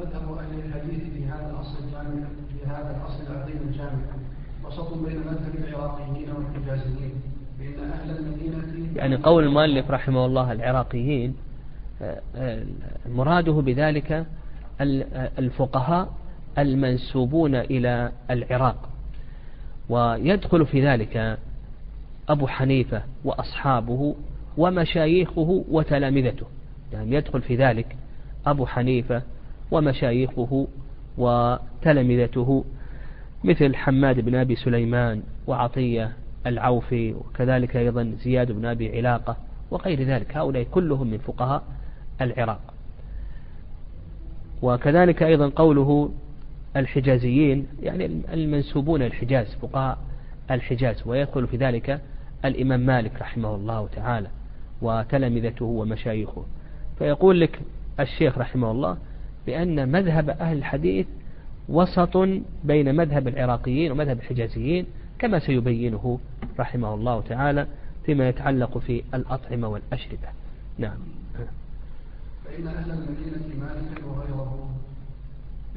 مذهب أهل الحديث في هذا الأصل الجامع في هذا الأصل العظيم الجامع. وسط بين مذهب العراقيين والحجازيين. بأن أهل المدينة يعني قول المؤلف رحمه الله العراقيين آه، آه، مراده بذلك الفقهاء المنسوبون إلى العراق. ويدخل في ذلك أبو حنيفة وأصحابه ومشايخه وتلامذته. يعني يدخل في ذلك أبو حنيفة ومشايخه وتلامذته مثل حماد بن أبي سليمان وعطية العوفي وكذلك أيضا زياد بن أبي علاقة وغير ذلك. هؤلاء كلهم من فقهاء العراق. وكذلك أيضا قوله الحجازيين يعني المنسوبون الحجاز فقهاء الحجاز. ويدخل في ذلك الإمام مالك رحمه الله تعالى وتلامذته ومشايخه. فيقول لك الشيخ رحمه الله بأن مذهب أهل الحديث وسط بين مذهب العراقيين ومذهب الحجازيين كما سيبينه رحمه الله تعالى فيما يتعلق في الأطعمة والأشربة. نعم. فإن أهل المدينة مالك وغيره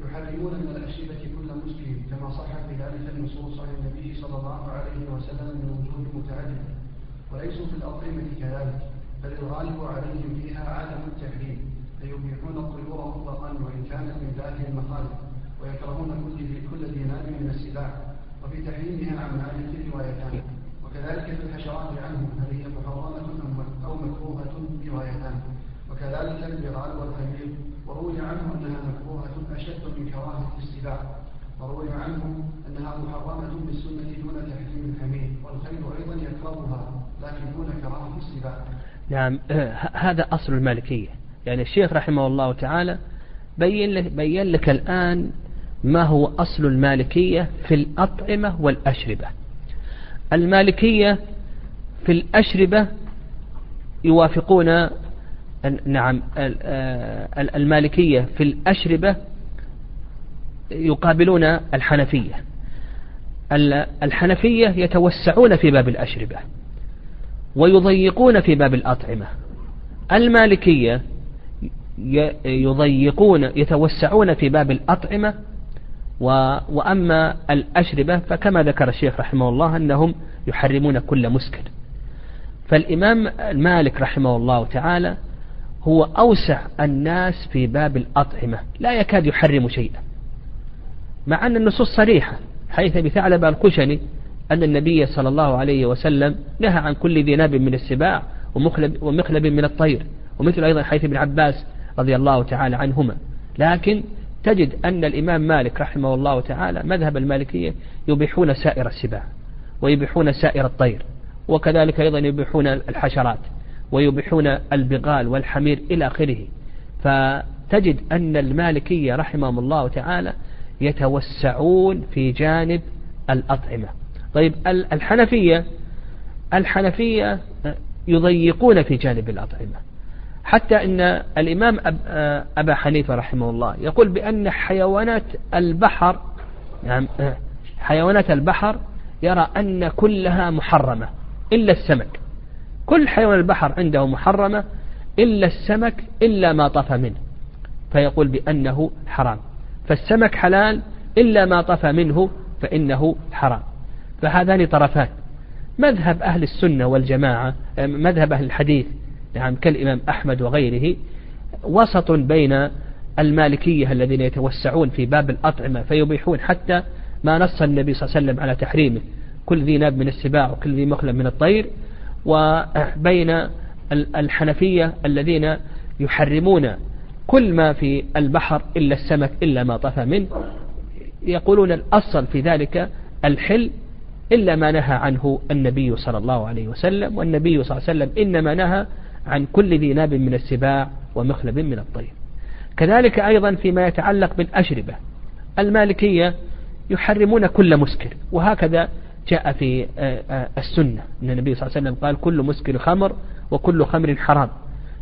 يحرمون من الأشربة كل مسلم كما صح في ذلك النصوص عن النبي صلى الله عليه وسلم من وجوه متعددة وليسوا في الأطعمة كذلك بل الغالب عليهم فيها عدم التحريم. فيبيحون الطيور مطلقا وإن كانت من داخل المخالف ويكرهون كل كل دينار من السلاح وفي تحريمها عن مالك روايتان. وكذلك في الحشرات عنهم هل هي محرمة أو مكروهة روايتان. وكذلك البغال والخمير. وروي عنه أنها مكروهة أشد من كراهة السباع. وروي عنه أنها محرمة بالسنة دون تحريم الحمير والخيل أيضا يكرهها لكن دون كراهة السباع. نعم هذا أصل المالكية. يعني الشيخ رحمه الله تعالى بين لك, بين لك الآن ما هو أصل المالكية في الأطعمة والأشربة. المالكية في الأشربة يوافقون نعم آه، المالكية في الأشربة يقابلون الحنفية. الحنفية يتوسعون في باب الأشربة ويضيقون في باب الأطعمة. المالكية يضيقون يتوسعون في باب الأطعمة وأما الأشربة فكما ذكر الشيخ رحمه الله أنهم يحرمون كل مسكر. فالإمام مالك رحمه الله تعالى هو أوسع الناس في باب الأطعمة لا يكاد يحرم شيئا. مع أن النصوص صريحة حيث بثعلب الخشني أن النبي صلى الله عليه وسلم نهى عن كل ذي ناب من السباع ومخلب, ومخلب من الطير ومثل أيضا حيث ابن عباس رضي الله تعالى عنهما. لكن تجد أن الإمام مالك رحمه الله تعالى مذهب المالكية يبيحون سائر السباع ويبيحون سائر الطير وكذلك أيضا يبيحون الحشرات ويبيحون البغال والحمير إلى آخره. فتجد أن المالكية رحمهم الله تعالى يتوسعون في جانب الأطعمة. طيب الحنفية الحنفية يضيقون في جانب الأطعمة. حتى أن الإمام أبا حنيفة رحمه الله يقول بأن حيوانات البحر يعني حيوانات البحر يرى أن كلها محرمة إلا السمك. كل حيوان البحر عنده محرمة إلا السمك إلا ما طفى منه. فيقول بأنه حرام. فالسمك حلال إلا ما طفى منه فإنه حرام. فهذان طرفان. مذهب أهل السنة والجماعة مذهب أهل الحديث نعم كالإمام أحمد وغيره وسط بين المالكية الذين يتوسعون في باب الأطعمة فيبيحون حتى ما نص النبي صلى الله عليه وسلم على تحريمه. كل ذي ناب من السباع وكل ذي مخلب من الطير. وبين الحنفية الذين يحرمون كل ما في البحر إلا السمك إلا ما طفى منه. يقولون الأصل في ذلك الحل إلا ما نهى عنه النبي صلى الله عليه وسلم. والنبي صلى الله عليه وسلم إنما نهى عن كل ذي ناب من السباع ومخلب من الطير. كذلك أيضا فيما يتعلق بالأشربة. المالكية يحرمون كل مسكر وهكذا جاء في آه، آه، السنة. أن النبي صلى الله عليه وسلم قال كل مسكر خمر وكل خمر حرام.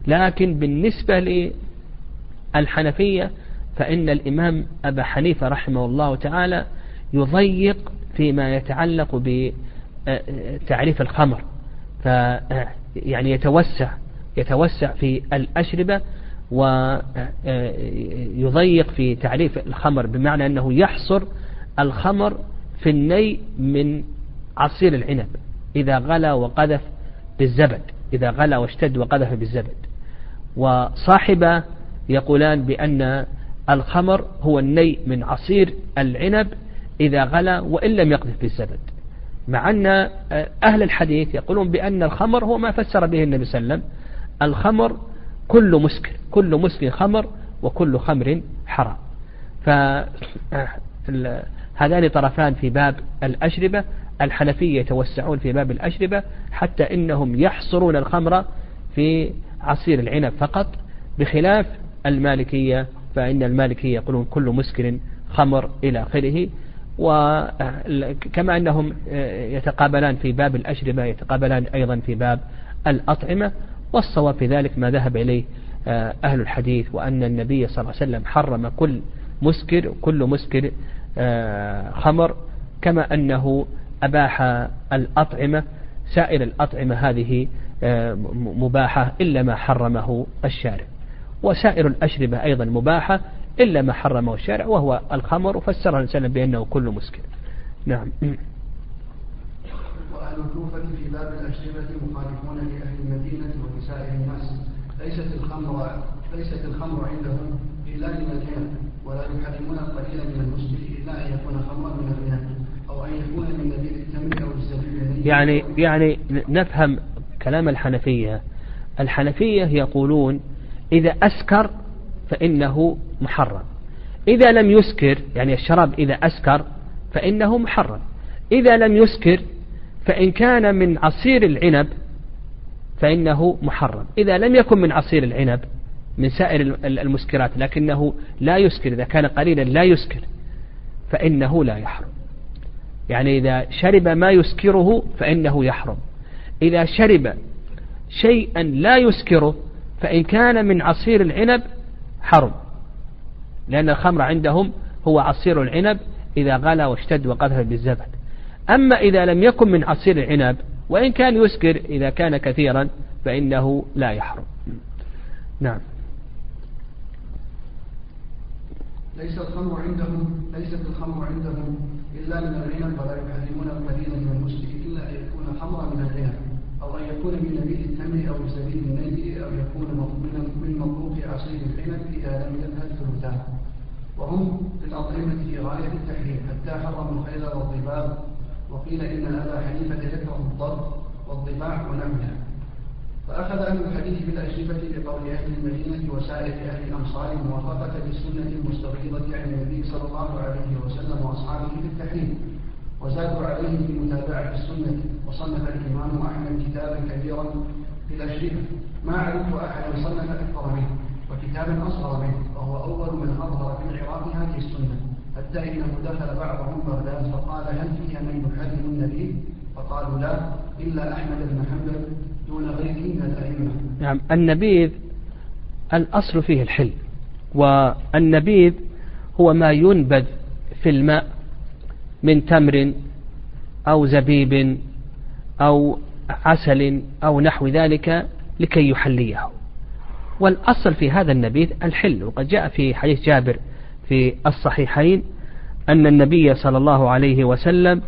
لكن بالنسبة للحنفية فإن الإمام أبا حنيفة رحمه الله تعالى يضيق فيما يتعلق بتعريف آه، الخمر. ف يعني يتوسع. يتوسع في الأشربة ويضيق في تعريف الخمر بمعنى أنه يحصر الخمر في الني من عصير العنب إذا غلى وقذف بالزبد إذا غلى واشتد وقذف بالزبد. وصاحب يقولان بأن الخمر هو الني من عصير العنب إذا غلى وإن لم يقذف بالزبد. مع أن أهل الحديث يقولون بأن الخمر هو ما فسر به النبي صلى الله عليه وسلم الخمر كل مسكر كل مسكر خمر وكل خمر حرام. فهذان طرفان في باب الأشربة الحنفية يتوسعون في باب الأشربة حتى إنهم يحصرون الخمر في عصير العنب فقط بخلاف المالكية فإن المالكية يقولون كل مسكر خمر إلى آخره. وكما أنهم يتقابلان في باب الأشربة يتقابلان أيضا في باب الأطعمة. والصواب في ذلك ما ذهب إليه أهل الحديث وأن النبي صلى الله عليه وسلم حرم كل مسكر كل مسكر خمر كما أنه أباح الأطعمة سائر الأطعمة هذه مباحة إلا ما حرمه الشارع. وسائر الأشربة أيضا مباحة إلا ما حرمه الشارع وهو الخمر وفسرها الإنسان بأنه كل مسكر. نعم. وأهل الكوفة في باب الأشربة مخالفون لأهل المدينة ولسائر الناس. ليست الخمر ليست الخمر عندهم إلا العنب ولا يحرمون القليل من المسكر إلا أن يكون خمرا من العنب أو أن يكون من نبيذ التمر أو الزبيب يعني يعني نفهم كلام الحنفية. الحنفية يقولون إذا أسكر فإنه محرم. إذا لم يسكر يعني الشراب إذا أسكر فإنه محرم. إذا لم يسكر فإن كان من عصير العنب فإنه محرم. إذا لم يكن من عصير العنب من سائر المسكرات لكنه لا يسكر إذا كان قليلا لا يسكر فإنه لا يحرم. يعني إذا شرب ما يسكره فإنه يحرم. إذا شرب شيئا لا يسكره فإن كان من عصير العنب حرم. لأن الخمر عندهم هو عصير العنب إذا غلى واشتد وقذف بالزبد. أما إذا لم يكن من عصير العنب وإن كان يسكر إذا كان كثيرا فإنه لا يحرم. نعم. ليس الخمر عندهم ليست الخمر عندهم إلا من العنب ولا يحرمون القليل من المسلم إلا أن يكون خمرا من العنب أو أن يكون من نبيذ التمر أو زبيب النيل أو يكون من مطبوخ عصير العنب إذا لم يذهب ثلثان وهم في الأطعمة في غاية التحريم حتى حرموا الخيل والضباب وقيل إن أبا حنيفة يكره الضرب والضباع ونحوها فأخذ أهل الحديث بالأجوبة بقول أهل المدينة وسائر أهل الأمصار موافقة بالسنة المستفيضة عن النبي صلى الله عليه وسلم وأصحابه بالتحريم وزادوا عليه بمتابعة السنة وصنف الإمام أحمد كتابا كبيرا في الأشرفة ما علمت أحدا صنف أكثر منه وكتابا أصغر منه وهو أول من أظهر في العراق هذه السنة. حتى إنه دخل بعضهم بغداد فقال هل فيها من يحرم النبي فقالوا لا إلا أحمد بن حنبل دون غيره من الأئمة. نعم النبيذ الأصل فيه الحل والنبيذ هو ما ينبذ في الماء من تمر أو زبيب أو عسل أو نحو ذلك لكي يحليه. والأصل في هذا النبيذ الحل وقد جاء في حديث جابر في الصحيحين أن النبي صلى الله عليه وسلم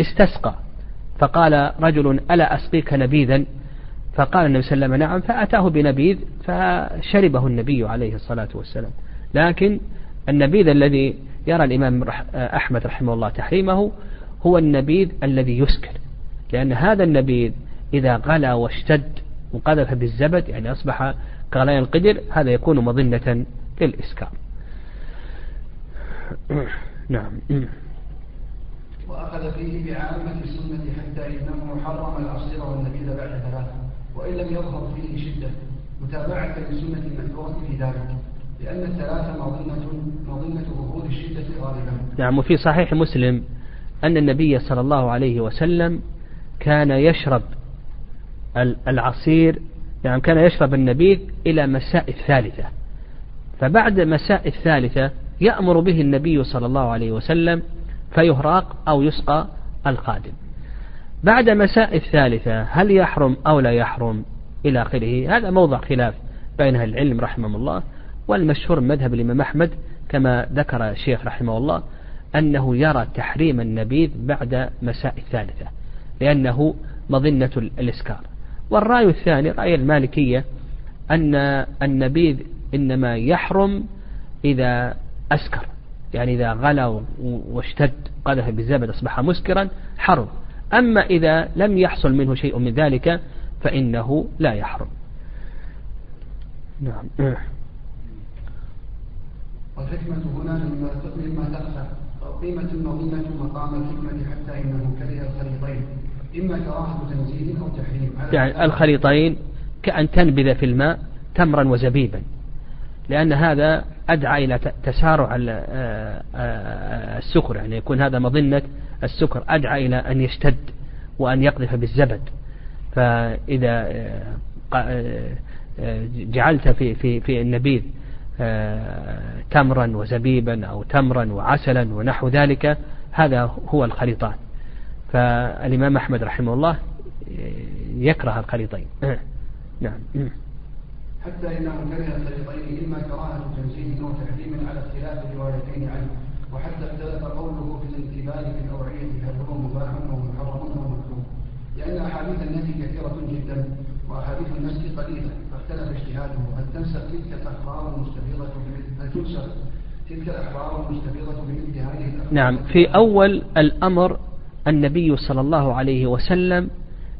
استسقى. فقال رجل ألا أسقيك نبيذا؟ فقال النبي صلى الله عليه وسلم نعم. فأتاه بنبيذ فشربه النبي عليه الصلاة والسلام. لكن النبيذ الذي يرى الإمام أحمد رحمه الله تحريمه هو النبيذ الذي يسكر لأن هذا النبيذ إذا غلى واشتد وقذف بالزبد يعني أصبح كغليان القدر هذا يكون مظنة للإسكار نعم. وأخذ فيه بعامة السنة حتى إنه حرم العصير والنبيذ بعد ثلاثة وإن لم يظهر فيه شدة. متابعة للسنة المذكورة في ذلك لأن الثلاثة مظنة مظنة ظهور الشدة غالبا. نعم وفي صحيح مسلم أن النبي صلى الله عليه وسلم كان يشرب العصير يعني كان يشرب النبيذ إلى مساء الثالثة. فبعد مساء الثالثة يأمر به النبي صلى الله عليه وسلم فيهراق أو يسقى القادم بعد مساء الثالثة هل يحرم أو لا يحرم؟ إلى آخره. هذا موضع خلاف بين أهل العلم رحمهم الله والمشهور مذهب الإمام أحمد كما ذكر الشيخ رحمه الله أنه يرى تحريم النبيذ بعد مساء الثالثة لأنه مظنة الإسكار. والرأي الثاني رأي المالكية أن النبيذ إنما يحرم إذا أسكر. يعني إذا غلا واشتد قذف بالزبد أصبح مسكرا حرم. أما إذا لم يحصل منه شيء من ذلك فإنه لا يحرم. نعم. والحكمة هنا مما مما تخفى قيمة المظنة مقام الحكمة حتى إنه كره الخليطين. إما كراهة تنزيل أو تحريم. يعني الخليطين كأن تنبذ في الماء تمرا وزبيبا. لأن هذا أدعى إلى تسارع آه، آه، السكر يعني يكون هذا مظنة السكر. أدعى إلى أن يشتد وأن يقذف بالزبد. فإذا آه، جعلت في في في النبيذ تمرا وزبيبا أو تمرا وعسلا ونحو ذلك هذا هو الخليطان فالإمام أحمد رحمه الله يكره الخليطين نعم. حتى انه كره الفريقين إما كراهة تنزيل أو تحريم على اختلاف الروايتين عنه. وحتى اختلف قوله في الانتباه في الاوعيه هل هو مباح أو محرم أو مكروه. لأن أحاديث النهي كثيرة جدا وأحاديث النسك قليلة. فاختلف اجتهاده. هل تنسخ تلك الأخبار المستفيضة هل تنسخ تلك الأخبار المستفيضة بمثل هذه نعم. في أول الأمر النبي صلى الله عليه وسلم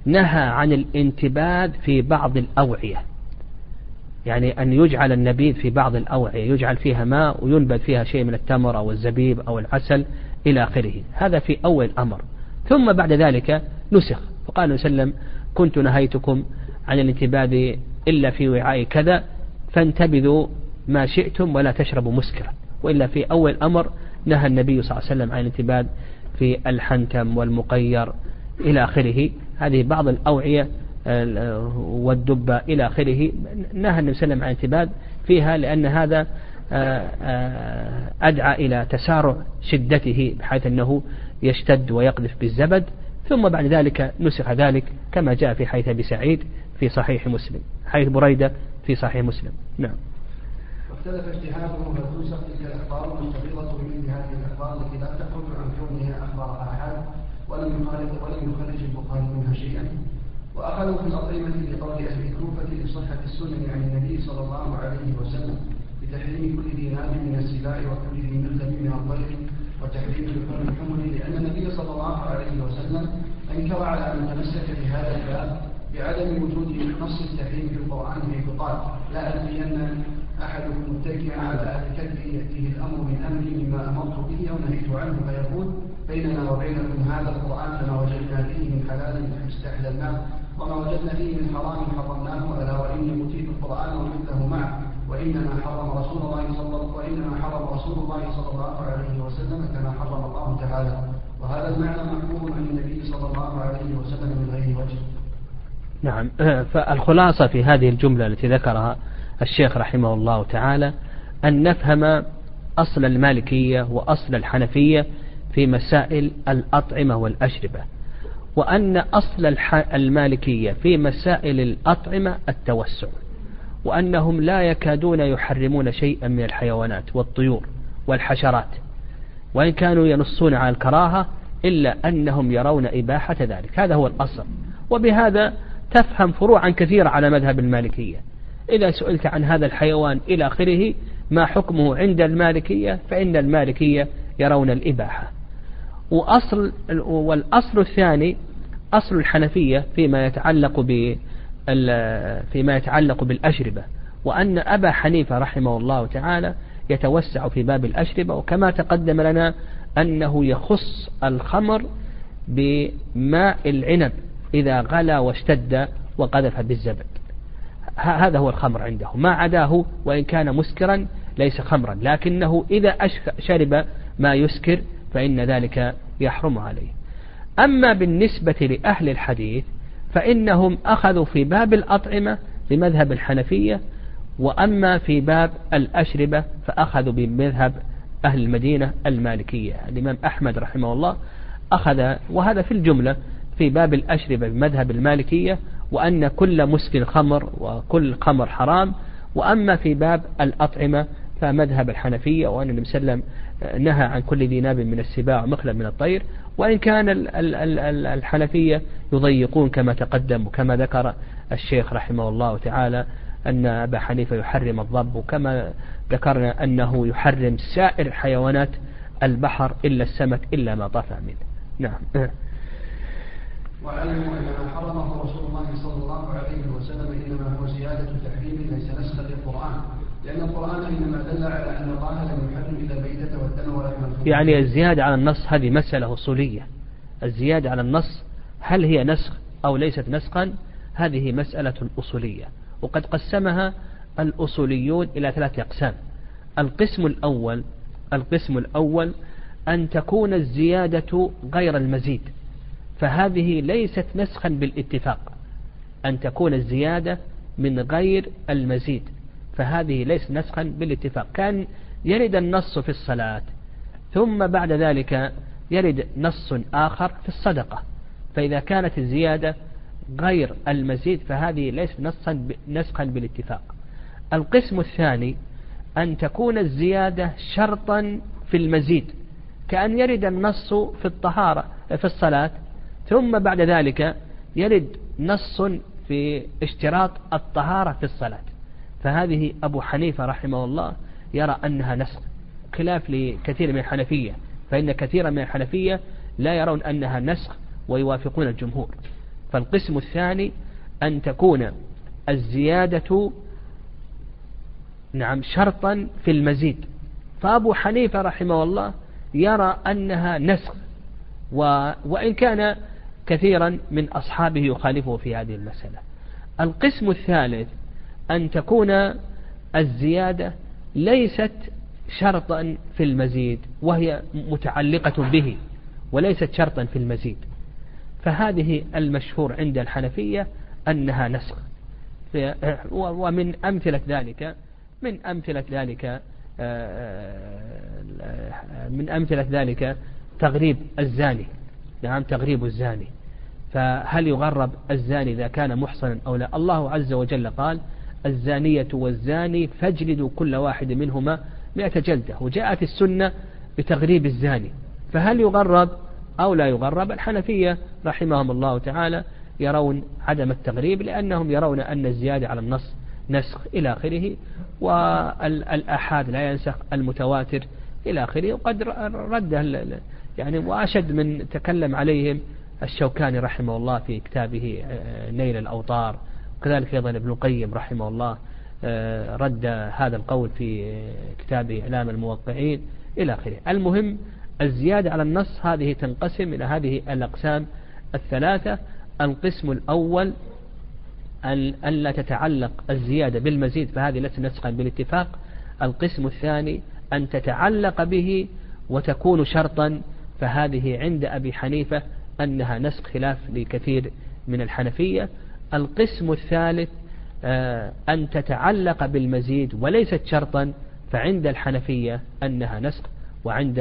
نهى عن الانتباد في بعض الأوعية. يعني أن يجعل النبيذ في بعض الأوعية يجعل فيها ماء وينبذ فيها شيء من التمر أو الزبيب أو العسل إلى آخره. هذا في أول الأمر ثم بعد ذلك نسخ. فقال وسلم كنت نهيتكم عن الانتباذ إلا في وعاء كذا فانتبذوا ما شئتم ولا تشربوا مسكرا. وإلا في أول أمر نهى النبي صلى الله عليه وسلم عن الانتباذ في الحنتم والمقير إلى آخره. هذه بعض الأوعية والدبة إلى آخره. نهى النبي صلى الله عليه وسلم عن الانتباد فيها لأن هذا آه، آه، أدعى إلى تسارع شدته بحيث أنه يشتد ويقذف بالزبد. ثم بعد ذلك نسخ ذلك كما جاء في حيث أبي سعيد في صحيح مسلم. حيث بريدة في صحيح مسلم. نعم. واختلف اجتهاده هل تنسخ تلك الأخبار المستفيضة بمثل هذه الأخبار التي لا تخرج عن كونها أخبار آحاد ولم يخالف ولم يخرج البخاري منها شيئا. وأخذوا في الأطعمة لقول أهل الكوفة لصحة السنن عن النبي صلى الله عليه وسلم بتحريم كل ذي من السباع وكل ذي من الطير وتحريم لحوم الحمر لأن النبي صلى الله عليه وسلم أنكر على من تمسك بهذا الباب بعدم وجود نص التحريم في القرآن حيث قال لا ألقين أحدكم متكئا على أهل كلبه يأتيه الأمر من أمري مما أمرت به أو نهيت عنه فيقول بيننا وبينكم هذا القرآن فما وجدنا فيه من حلال استحللناه وما وجدنا فيه من حرام حرمناه ألا وإني أوتيت القرآن ومثله معه وإنما حرم رسول الله صلى الله وإنما حرم رسول الله صلى الله عليه وسلم كما حرم الله تعالى. وهذا المعنى محفوظ عن النبي صلى الله عليه وسلم من غير وجه. نعم. فالخلاصة في هذه الجملة التي ذكرها الشيخ رحمه الله تعالى أن نفهم أصل المالكية وأصل الحنفية في مسائل الأطعمة والأشربة. وأن أصل المالكية في مسائل الأطعمة التوسع وأنهم لا يكادون يحرمون شيئا من الحيوانات والطيور والحشرات وإن كانوا ينصون على الكراهة إلا أنهم يرون إباحة ذلك. هذا هو الأصل. وبهذا تفهم فروعا كثيرة على مذهب المالكية. إذا سئلت عن هذا الحيوان إلى آخره ما حكمه عند المالكية؟ فإن المالكية يرون الإباحة. وأصل والأصل الثاني أصل الحنفية فيما يتعلق ب فيما يتعلق بالأشربة وأن أبا حنيفة رحمه الله تعالى يتوسع في باب الأشربة وكما تقدم لنا أنه يخص الخمر بماء العنب إذا غلا واشتد وقذف بالزبد. هذا هو الخمر عنده. ما عداه وإن كان مسكرا ليس خمرا لكنه إذا شرب ما يسكر فإن ذلك يحرم عليه. أما بالنسبة لأهل الحديث فإنهم أخذوا في باب الأطعمة بمذهب الحنفية وأما في باب الأشربة فأخذوا بمذهب أهل المدينة المالكية. الإمام أحمد رحمه الله أخذ وهذا في الجملة في باب الأشربة بمذهب المالكية وأن كل مسكن خمر وكل خمر حرام وأما في باب الأطعمة فمذهب الحنفية وأن النبي صلى الله عليه وسلم نهى عن كل ذي ناب من السباع ومخلب من الطير وإن كان الحنفية يضيقون كما تقدم وكما ذكر الشيخ رحمه الله تعالى أن أبا حنيفة يحرم الضب وكما ذكرنا أنه يحرم سائر حيوانات البحر إلا السمك إلا ما طفى منه. نعم. واعلموا أن ما حرمه رسول الله صلى الله عليه وسلم إنما هو زيادة تحريم ليس نسخا للقرآن. لأن القرآن إنما دل على أن الله لم يحرم إلا الميته والدم ولحم يعني الزيادة على النص هذه مسألة أصولية. الزيادة على النص هل هي نسخ أو ليست نسخا؟ هذه مسألة أصولية. وقد قسمها الأصوليون إلى ثلاثة أقسام. القسم الأول القسم الأول أن تكون الزيادة غير المزيد. فهذه ليست نسخا بالاتفاق. أن تكون الزيادة من غير المزيد. فهذه ليست نسخا بالاتفاق. كان يرد النص في الصلاة ثم بعد ذلك يرد نص آخر في الصدقة. فإذا كانت الزيادة غير المزيد فهذه ليست نسخا نسخا بالاتفاق. القسم الثاني أن تكون الزيادة شرطا في المزيد كأن يرد النص في الطهارة في الصلاة ثم بعد ذلك يرد نص في اشتراط الطهارة في الصلاة. فهذه أبو حنيفة رحمه الله يرى أنها نسخ خلاف لكثير من الحنفية فإن كثيرا من الحنفية لا يرون أنها نسخ ويوافقون الجمهور. فالقسم الثاني أن تكون الزيادة نعم شرطا في المزيد. فأبو حنيفة رحمه الله يرى أنها نسخ و وإن كان كثيرا من أصحابه يخالفه في هذه المسألة. القسم الثالث أن تكون الزيادة ليست شرطا في المزيد وهي متعلقة به وليست شرطا في المزيد. فهذه المشهور عند الحنفية أنها نسخ. ومن أمثلة ذلك من أمثلة ذلك من أمثلة ذلك تغريب الزاني. نعم تغريب الزاني. فهل يغرب الزاني إذا كان محصنا أو لا؟ الله عز وجل قال الزانية والزاني فاجلدوا كل واحد منهما مئة جلدة وجاءت السنة بتغريب الزاني. فهل يغرب أو لا يغرب؟ الحنفية رحمهم الله تعالى يرون عدم التغريب لأنهم يرون أن الزيادة على النص نسخ إلى آخره والآحاد لا ينسخ المتواتر إلى آخره وقد رد يعني وأشد من تكلم عليهم الشوكاني رحمه الله في كتابه آه، نيل الأوطار. وكذلك أيضا ابن القيم رحمه الله آه، رد هذا القول في كتابه إعلام الموقعين إلى آخره. المهم الزيادة على النص هذه تنقسم إلى هذه الأقسام الثلاثة. القسم الأول أن ألا تتعلق الزيادة بالمزيد فهذه ليست نسخا بالاتفاق. القسم الثاني أن تتعلق به وتكون شرطا فهذه عند أبي حنيفة أنها نسخ خلاف لكثير من الحنفية. القسم الثالث آه، أن تتعلق بالمزيد وليست شرطا فعند الحنفية أنها نسخ وعند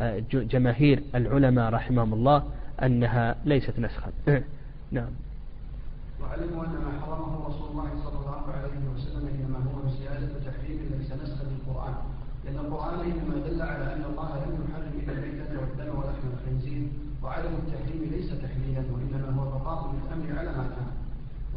آه، جماهير العلماء رحمهم الله أنها ليست نسخا. نعم. وعلموا أن ما حرمه رسول الله صلى الله عليه وسلم إنما هو زيادة تحريم ليس نسخا للقرآن لأن القرآن إنما دل على أن الله لم يحرم إلا الميتة والدم ولحم الخنزير وعدم التحريم ليس تحليلا وإنما هو بقاء للأمر على ما كان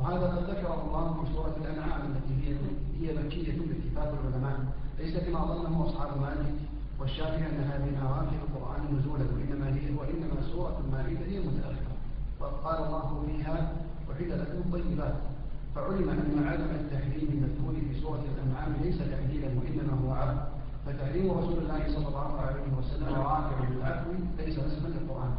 وهذا قد ذكره الله في سورة الأنعام التي هي هي مكية باتفاق العلماء. ليس كما ظنه أصحاب مالك والشافعي أنها من أواخر القرآن نزولا وإنما هي وإنما سورة المائدة هي متأخرة. وقال الله فيها أحل لكم الطيبات فعلم أن عدم التحريم المذكور في سورة الأنعام ليس تحليلا وإنما هو عفو فتحريم رسول الله صلى الله عليه وسلم رافع بالعفو ليس نسبا للقرآن.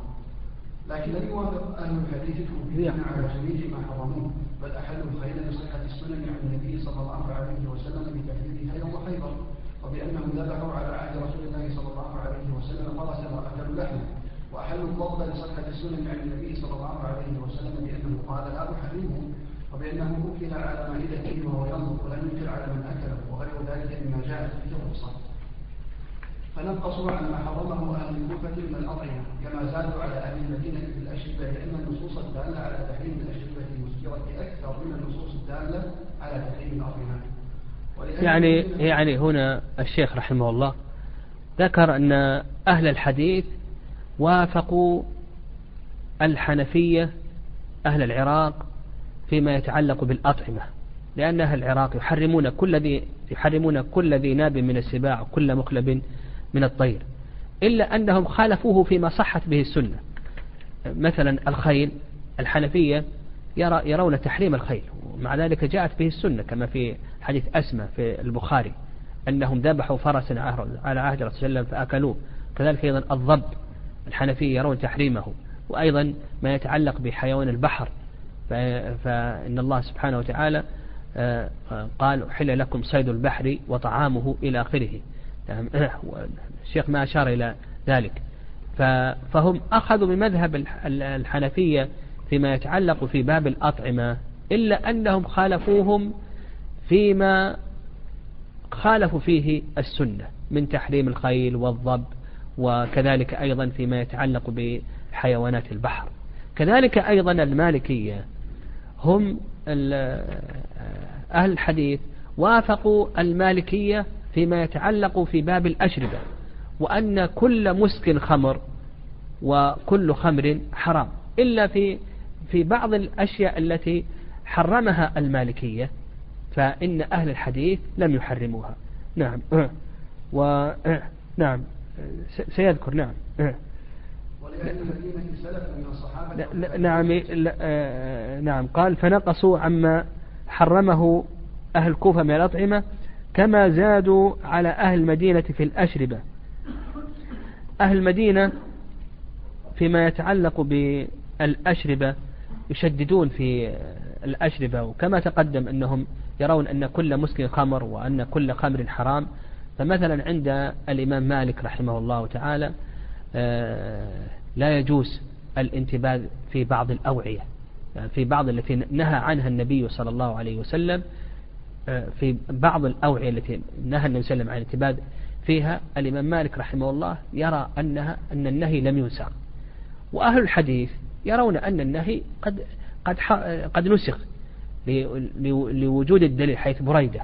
لكن لم يوافق أهل الحديث الكوفيين على جميع ما حرموه بل أحلوا الخيل بصحة السنن عن النبي صلى الله عليه وسلم بتحليل خير وخيبر وبأنهم ذبحوا على عهد رسول الله صلى الله عليه وسلم فرسا وأكلوا لحمه وأحلوا الضبط لصحة السنن عن النبي صلى الله عليه وسلم بأنه قال لا أحرمه وبأنه أكل على مائدته وهو ينظر ولم ينكر على من أكله وغير ذلك مما جاءت فيه الرخصة. فنقصوا على ما حرمه أهل الكوفة من الأطعمة كما زادوا على أهل المدينة في الأشربة لأن النصوص الدالة على تحريم الأشربة المسكرة أكثر من النصوص الدالة على تحريم الأطعمة. يعني يعني هنا الشيخ رحمه الله ذكر أن أهل الحديث وافقوا الحنفية أهل العراق فيما يتعلق بالأطعمة لأن أهل العراق يحرمون كل ذي يحرمون كل ذي ناب من السباع وكل مخلب من الطير إلا أنهم خالفوه فيما صحت به السنة. مثلا الخيل الحنفية يرى يرون تحريم الخيل ومع ذلك جاءت به السنة كما في حديث أسمى في البخاري أنهم ذبحوا فرسا على عهد رسول الله فأكلوه. كذلك أيضا الضب الحنفية يرون تحريمه وأيضا ما يتعلق بحيوان البحر. فإن الله سبحانه وتعالى آه، قال حل لكم صيد البحر وطعامه إلى آخره. نعم، الشيخ ما أشار إلى ذلك. فهم أخذوا بمذهب الحنفية فيما يتعلق في باب الأطعمة إلا أنهم خالفوهم فيما خالفوا فيه السنة من تحريم الخيل والضب وكذلك أيضا فيما يتعلق بحيوانات البحر. كذلك أيضا المالكية هم أهل الحديث وافقوا المالكية فيما يتعلق في باب الأشربة وأن كل مسك خمر وكل خمر حرام إلا في في بعض الأشياء التي حرمها المالكية فإن أهل الحديث لم يحرموها. نعم. و نعم. سيذكر نعم. نعم. نعم. قال فنقصوا عما حرمه أهل الكوفة من الأطعمة كما زادوا على أهل المدينة في الأشربة. أهل المدينة فيما يتعلق بالأشربة يشددون في الأشربة وكما تقدم أنهم يرون أن كل مسكن خمر وأن كل خمر حرام. فمثلا عند الإمام مالك رحمه الله تعالى آه، لا يجوز الانتباه في بعض الأوعية. يعني في بعض التي نهى عنها النبي صلى الله عليه وسلم في بعض الأوعية التي نهى النبي صلى الله عليه وسلم عن الانتباه فيها الإمام مالك رحمه الله يرى أنها أن النهي لم ينسخ. وأهل الحديث يرون أن النهي قد قد قد نسخ لوجود الدليل حيث بريدة.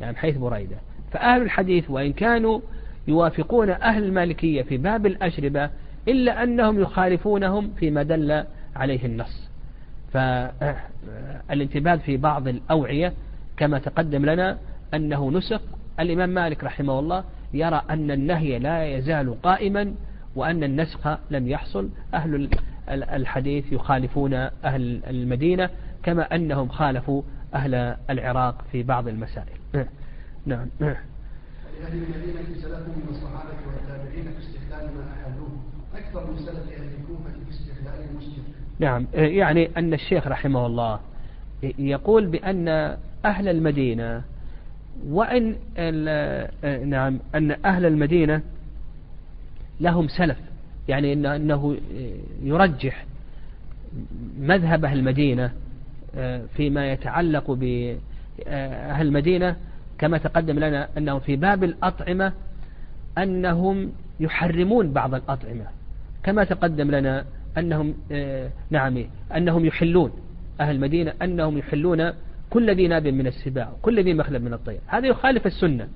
يعني حيث بريدة. فأهل الحديث وإن كانوا يوافقون أهل المالكية في باب الأشربة إلا أنهم يخالفونهم فيما دل عليه النص. فالانتباه في بعض الأوعية كما تقدم لنا أنه نسخ. الإمام مالك رحمه الله يرى أن النهي لا يزال قائما وأن النسخ لم يحصل. أهل الحديث يخالفون أهل المدينة كما أنهم خالفوا أهل العراق في بعض المسائل. نعم. لأهل المدينة سلف من الصحابة والتابعين في استحلال ما أحلوه. أكثر من سلف أهل الكوفة في استحلال المسلم نعم. يعني أن الشيخ رحمه الله يقول بأن أهل المدينة وإن نعم أن أهل المدينة لهم سلف يعني أنه يرجح مذهب أهل المدينة آه، فيما يتعلق بأهل المدينة كما تقدم لنا أنه في باب الأطعمة أنهم يحرمون بعض الأطعمة. كما تقدم لنا أنهم آه، نعم أنهم يحلون. أهل المدينة أنهم يحلون كل ذي ناب من السباع كل ذي مخلب من الطير. هذا يخالف السنة.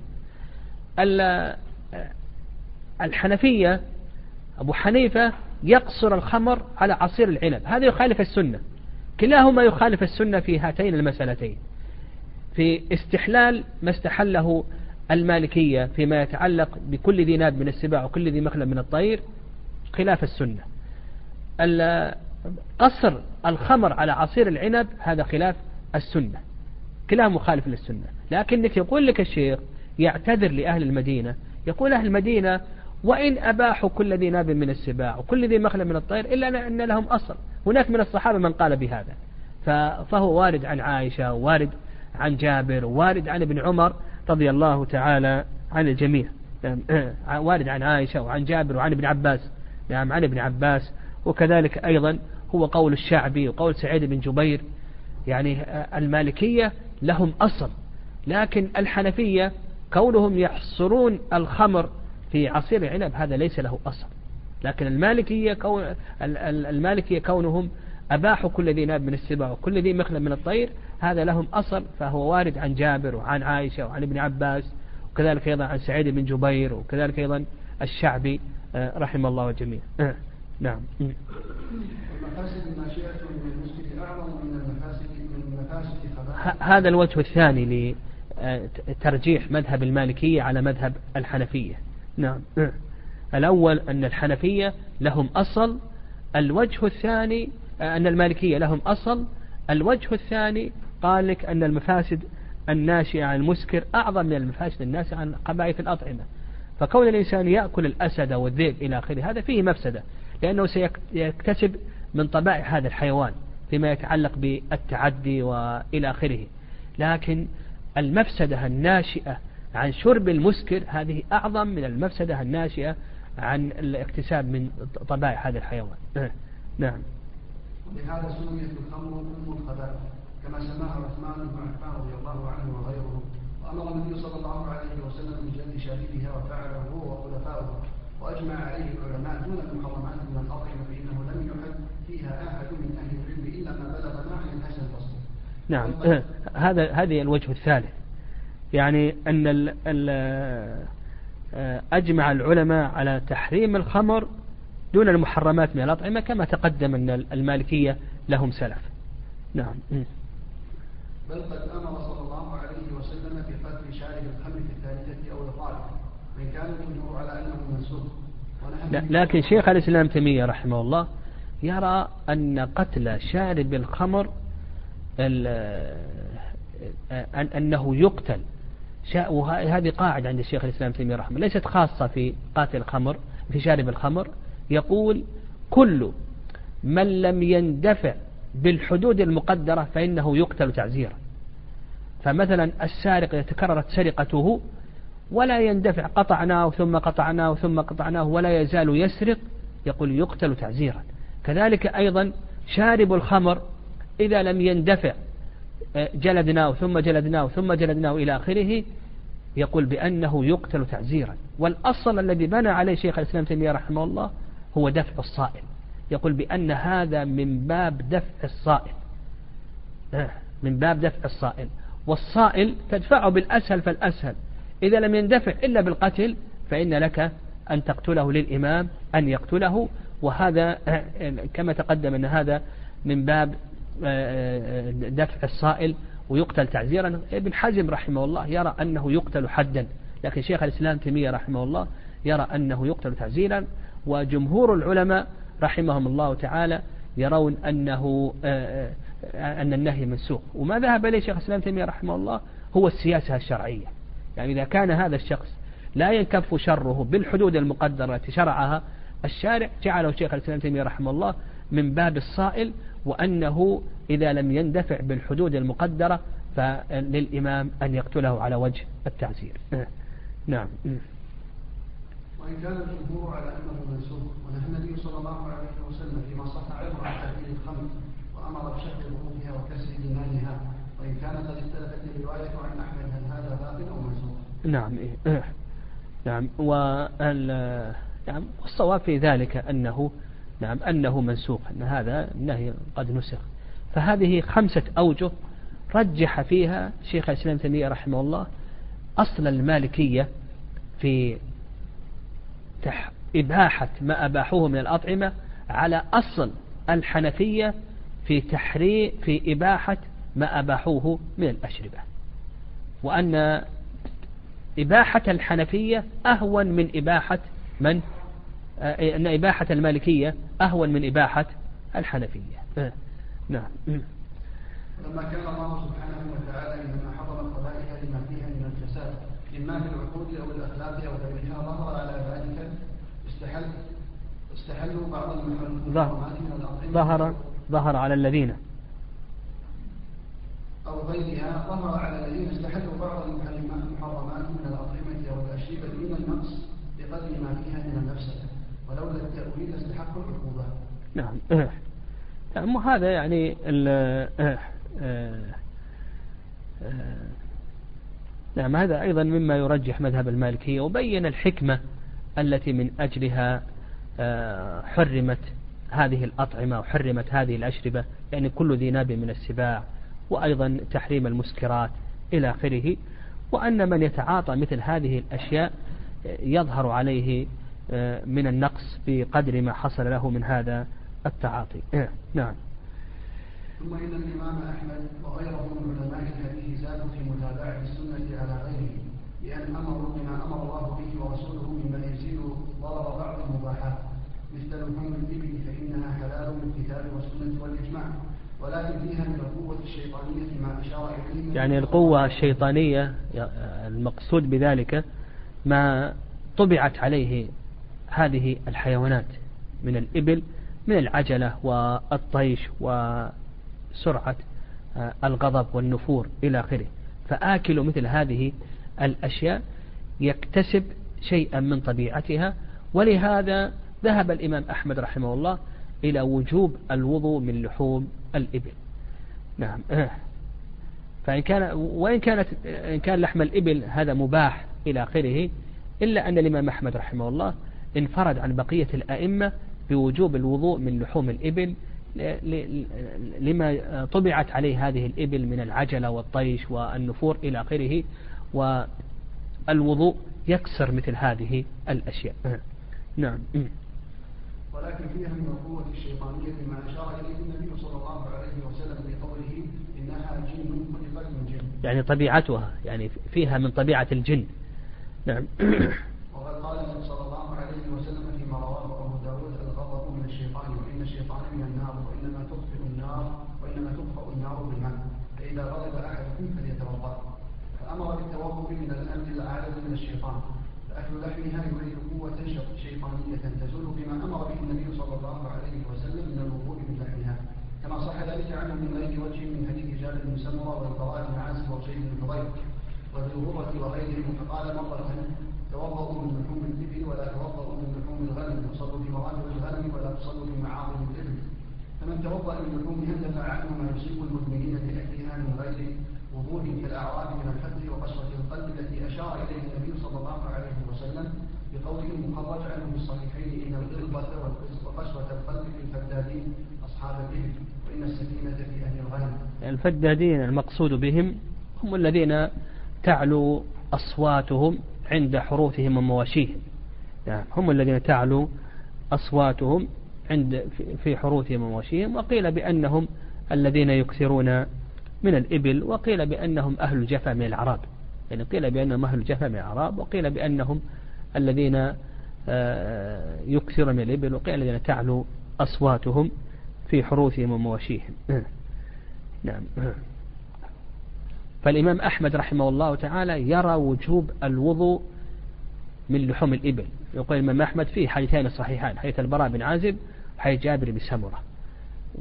الحنفية أبو حنيفة يقصر الخمر على عصير العنب. هذا يخالف السنة. كلاهما يخالف السنة في هاتين المسألتين. في استحلال ما استحله المالكية فيما يتعلق بكل ذي ناب من السباع وكل ذي مخلب من الطير خلاف السنة. قصر الخمر على عصير العنب هذا خلاف السنة. كلاه مخالف للسنة. لكنك يقول لك الشيخ يعتذر لأهل المدينة. يقول أهل المدينة وإن أباحوا كل ذي ناب من السباع وكل ذي مخلب من الطير إلا أن لهم أصل. هناك من الصحابة من قال بهذا. فهو وارد عن عائشة وارد عن جابر وارد عن ابن عمر رضي الله تعالى عن الجميع. وارد عن عائشة وعن جابر وعن ابن عباس. نعم عن ابن عباس. وكذلك أيضا هو قول الشعبي وقول سعيد بن جبير يعني المالكية لهم أصل لكن الحنفية كونهم يحصرون الخمر في عصير العنب هذا ليس له أصل لكن المالكية كون المالكية كونهم أباحوا كل ذي ناب من السبع وكل ذي مخلب من الطير هذا لهم أصل فهو وارد عن جابر وعن عائشة وعن ابن عباس وكذلك أيضا عن سعيد بن جبير وكذلك أيضا الشعبي آه، رحم الله الجميع نعم. المفاسد الناشئة من المسجد أعظم من المفاسد من مفاسد هذا الوجه الثاني لترجيح مذهب المالكية على مذهب الحنفية. نعم. الأول أن الحنفية لهم أصل الوجه الثاني أن المالكية لهم أصل الوجه الثاني قال لك أن المفاسد الناشئة عن المسكر أعظم من المفاسد الناشئة عن قبائل الأطعمة. فكون الإنسان يأكل الأسد والذئب إلى آخره هذا فيه مفسدة. لأنه سيكتسب من طبائع هذا الحيوان فيما يتعلق بالتعدي وإلى آخره. لكن المفسدة الناشئة عن شرب المسكر هذه أعظم من المفسدة الناشئة عن الاكتساب من طبائع هذا الحيوان. نعم. لهذا سميت الخمر أم الخبائث كما سماها عثمان بن عفان رضي الله عنه وغيره وأمر النبي صلى الله عليه وسلم بجلد شاربها وفعله هو وخلفاؤه. وأجمع عليه العلماء دون المحرمات من الاطعمه فإنه لم يحد فيها أحد من أهل العلم إلا ما بلغنا عن الحسن البصري. نعم. هذا هذه الوجه الثالث. يعني أن ال ال أجمع العلماء على تحريم الخمر دون المحرمات من الأطعمة كما تقدم أن المالكية لهم سلف. نعم. بل قد أمر صلى الله عليه وسلم بقتل شارب الخمر في الثالثة أو لكن شيخ الإسلام تيمية رحمه الله يرى أن قتل شارب الخمر أنه يقتل. وهذه قاعدة عند الشيخ الإسلام تيمية رحمه الله ليست خاصة في قاتل الخمر في شارب الخمر. يقول كل من لم يندفع بالحدود المقدرة فإنه يقتل تعزيرا. فمثلا السارق إذا تكررت سرقته ولا يندفع. قطعناه ثم قطعناه ثم قطعناه ولا يزال يسرق. يقول يقتل تعزيرا. كذلك أيضا شارب الخمر إذا لم يندفع. آه، جلدناه ثم جلدناه ثم جلدناه إلى آخره. يقول بأنه يقتل تعزيرا. والأصل الذي بنى عليه شيخ الإسلام تيمية رحمه الله هو دفع الصائل يقول بأن هذا من باب دفع الصائل آه، من باب دفع الصائل والصائل تدفعه بالأسهل فالأسهل. إذا لم يندفع إلا بالقتل فإن لك أن تقتله للإمام أن يقتله. وهذا آه، كما تقدم أن هذا من باب آه، دفع الصائل ويقتل تعزيرا. ابن حزم رحمه الله يرى أنه يقتل حدا. لكن شيخ الإسلام تيمية رحمه الله يرى أنه يقتل تعزيرا. وجمهور العلماء رحمهم الله تعالى يرون أنه آه، آه، أن النهي منسوخ. وما ذهب إليه شيخ الإسلام تيمية رحمه الله؟ هو السياسة الشرعية. يعني إذا كان هذا الشخص لا ينكف شره بالحدود المقدرة التي شرعها الشارع جعله شيخ الإسلام تيمية رحمه الله من باب الصائل وأنه إذا لم يندفع بالحدود المقدرة فللإمام أن يقتله على وجه التعزير. نعم. وإن كان الجمهور على أنه منسوخ ونهى النبي صلى الله عليه وسلم فيما صح عنه عن تأكيد الخمر وأمر بشق ظروفها وكسر إيمانها وإن كان قد اختلفت الرواية عن أحمد هل هذا باطل أو منسوخ؟ نعم إيه. نعم وال نعم والصواب في ذلك أنه نعم أنه منسوخ أن هذا النهي قد نسخ فهذه خمسة أوجه رجح فيها شيخ الإسلام تيمية رحمه الله أصل المالكية في إباحة ما أباحوه من الأطعمة على أصل الحنفية في تحريم في إباحة ما أباحوه من الأشربة. وأن إباحة الحنفية أهون من إباحة من أن إباحة المالكية أهون من إباحة الحنفية. آه، نعم. لما كان الله سبحانه وتعالى إنما حضر القبائل لما فيها من الفساد إما في العقود أو الأخلاق أو غيرها ظهر على ذلك استحل استحلوا بعض المحرمات من الأطعمة ظهر ظهر على الذين أو غيرها ظهر على الذين استحلوا بعض المحرمات من الأطعمة أو الأشربة من النقص بقدر ما فيها من المفسدة ولولا التأويل استحقوا العقوبة. نعم. نعم هذا يعني ال آه، آه، آه، نعم هذا أيضا مما يرجح مذهب المالكية وبين الحكمة التي من أجلها حرمت هذه الأطعمة وحرمت هذه الأشربة يعني كل ذي ناب من السباع. وأيضا تحريم المسكرات إلى آخره وأن من يتعاطى مثل هذه الأشياء يظهر عليه آه، من النقص بقدر ما حصل له من هذا التعاطي. آه، نعم. ثم إن الإمام أحمد وغيره من علماء الحديث زادوا في متابعة السنة على غيره لأن أمروا بما أمر الله به ورسوله مما يزيد ضرر بعض المباحات. مثل لحوم الإبل فإنها حلال بالكتاب والسنة والإجماع. ولكن فيها من القوة الشيطانية ما أشار إليه يعني القوة الشيطانية المقصود بذلك ما طبعت عليه هذه الحيوانات من الإبل من العجلة والطيش وسرعة آه، الغضب والنفور إلى آخره. فآكل مثل هذه الأشياء يكتسب شيئا من طبيعتها. ولهذا ذهب الإمام أحمد رحمه الله إلى وجوب الوضوء من لحوم الإبل. نعم. آه. فإن كان وإن كانت إن كان لحم الإبل هذا مباح إلى آخره إلا أن الإمام أحمد رحمه الله انفرد عن بقية الأئمة بوجوب الوضوء من لحوم الإبل لما طبعت عليه هذه الإبل من العجلة والطيش والنفور إلى آخره والوضوء يكسر مثل هذه الأشياء. نعم. ولكن فيها من القوة الشيطانية ما أشار إليه النبي صلى الله عليه وسلم بقوله إنها جن خلقت من جن. يعني طبيعتها يعني فيها من طبيعة الجن. نعم. وقد قال النبي صلى الله عليه وسلم فيما رواه أبو داود الغضب من الشيطان وإن الشيطان من النار وإنما تطفئ النار وإنما تطفئ النار بالماء. فإذا غضب أحدكم فليتوضأ. فأمر بالتوضؤ من الأمر الأعلى من الشيطان فأكل لحمها يريد قوة شيطانية تزول بما أمر به النبي صلى الله عليه وسلم من الوضوء من لحمها كما صح ذلك عنه من غير وجه بن سمرة والبراء بن عازب وشيخ بن حضير وذي وغيرهم فقال مرة توضؤوا من لحوم الإبل ولا توضؤوا من لحوم الغنم وصلوا في مراتب الغنم ولا تصلوا في معاظم الإبل. فمن توضأ من لحومها دفع عنه ما يصيب المدمنين بأكلها من غير وضوء كالأعراف من الحد وقسوة القلب التي أشار إليه النبي صلى الله عليه وسلم بقوله المخرج عنه في الصحيحين إن الغلظة وقسوة القلب في الفدادين أصحاب الإبل. السكينة في أهل الفدادين المقصود بهم هم الذين تعلو أصواتهم عند حروثهم ومواشيهم. نعم هم الذين تعلو أصواتهم عند في حروثهم ومواشيهم. وقيل بأنهم الذين يكثرون من الإبل وقيل بأنهم أهل الجفا من الأعراب يعني قيل بأنهم أهل الجفا من الأعراب وقيل بأنهم الذين آه، يكثر من الإبل وقيل الذين تعلو أصواتهم في حروثهم ومواشيهم. نعم. فالإمام أحمد رحمه الله تعالى يرى وجوب الوضوء من لحوم الإبل. يقول الإمام أحمد فيه حديثين صحيحان حديث البراء بن عازب وحديث جابر بن سمرة.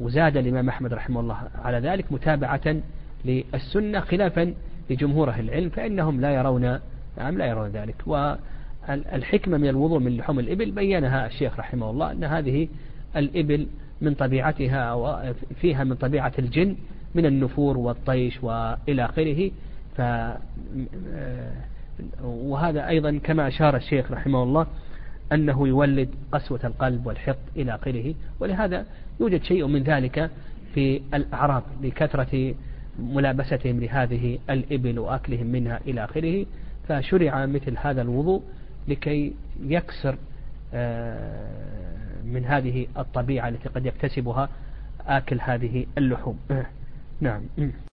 وزاد الإمام أحمد رحمه الله على ذلك متابعة للسنة خلافا لجمهور أهل العلم فإنهم لا يرون نعم لا يرون ذلك. والحكمة من الوضوء من لحوم الإبل بينها الشيخ رحمه الله أن هذه الإبل من طبيعتها فيها من طبيعة الجن من النفور والطيش وإلى آخره. ف وهذا أيضا كما أشار الشيخ رحمه الله أنه يولد قسوة القلب والحقد إلى آخره. ولهذا يوجد شيء من ذلك في الأعراب لكثرة ملابستهم لهذه الإبل وأكلهم منها إلى آخره. فشرع مثل هذا الوضوء لكي يكسر آه، من هذه الطبيعة التي قد يكتسبها آكل هذه اللحوم. نعم.